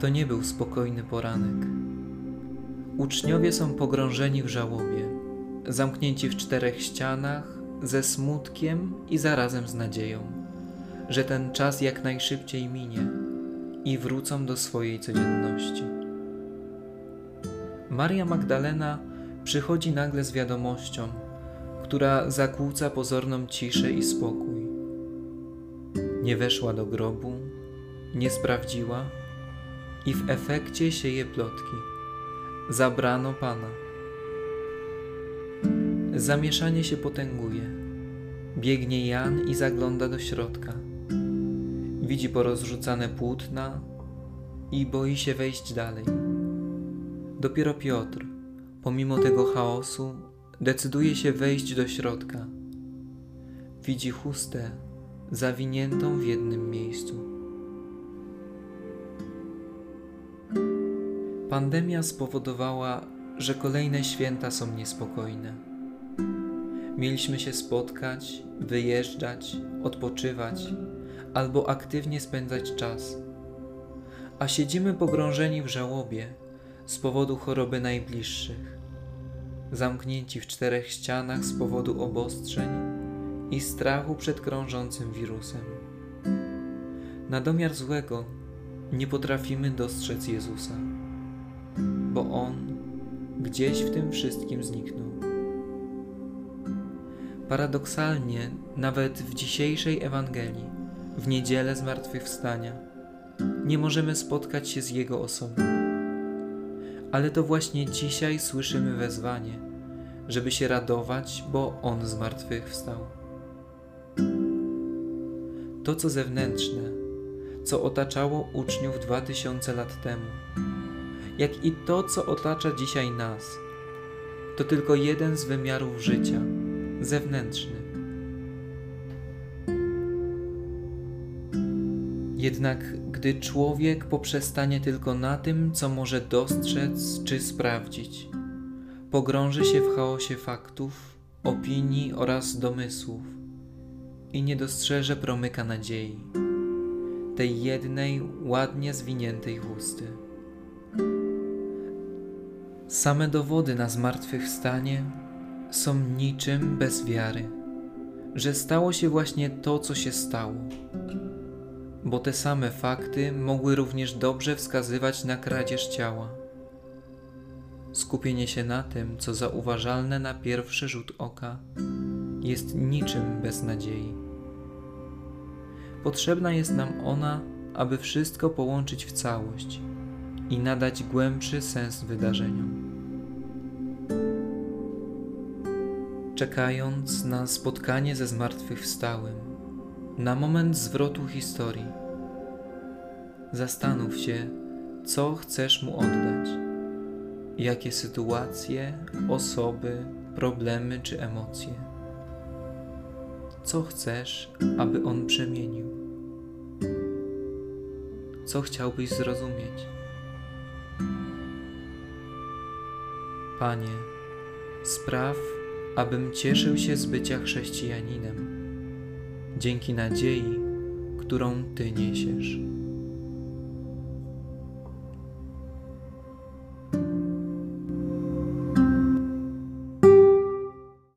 To nie był spokojny poranek. Uczniowie są pogrążeni w żałobie, zamknięci w czterech ścianach, ze smutkiem i zarazem z nadzieją, że ten czas jak najszybciej minie i wrócą do swojej codzienności. Maria Magdalena przychodzi nagle z wiadomością, która zakłóca pozorną ciszę i spokój. Nie weszła do grobu, nie sprawdziła i w efekcie sieje plotki. Zabrano Pana. Zamieszanie się potęguje. Biegnie Jan i zagląda do środka. Widzi porozrzucane płótna i boi się wejść dalej. Dopiero Piotr, pomimo tego chaosu, decyduje się wejść do środka. Widzi chustę zawiniętą w jednym miejscu. Pandemia spowodowała, że kolejne święta są niespokojne. Mieliśmy się spotkać, wyjeżdżać, odpoczywać albo aktywnie spędzać czas, a siedzimy pogrążeni w żałobie z powodu choroby najbliższych, zamknięci w czterech ścianach z powodu obostrzeń i strachu przed krążącym wirusem. Na domiar złego nie potrafimy dostrzec Jezusa, bo On gdzieś w tym wszystkim zniknął. Paradoksalnie, nawet w dzisiejszej Ewangelii, w niedzielę zmartwychwstania, nie możemy spotkać się z Jego osobą. Ale to właśnie dzisiaj słyszymy wezwanie, żeby się radować, bo On zmartwychwstał. To, co zewnętrzne, co otaczało uczniów dwa tysiące lat temu, jak i to, co otacza dzisiaj nas, to tylko jeden z wymiarów życia zewnętrzny. Jednak gdy człowiek poprzestanie tylko na tym, co może dostrzec czy sprawdzić, pogrąży się w chaosie faktów, opinii oraz domysłów i nie dostrzeże promyka nadziei, tej jednej ładnie zwiniętej chusty. Same dowody na zmartwychwstanie są niczym bez wiary, że stało się właśnie to, co się stało. Bo te same fakty mogły również dobrze wskazywać na kradzież ciała. Skupienie się na tym, co zauważalne na pierwszy rzut oka, jest niczym bez nadziei. Potrzebna jest nam ona, aby wszystko połączyć w całość i nadać głębszy sens wydarzeniom. Czekając na spotkanie ze zmartwychwstałym, na moment zwrotu historii. Zastanów się, co chcesz mu oddać, jakie sytuacje, osoby, problemy czy emocje. Co chcesz, aby on przemienił? Co chciałbyś zrozumieć? Panie, spraw, abym cieszył się z bycia chrześcijaninem, dzięki nadziei, którą Ty niesiesz.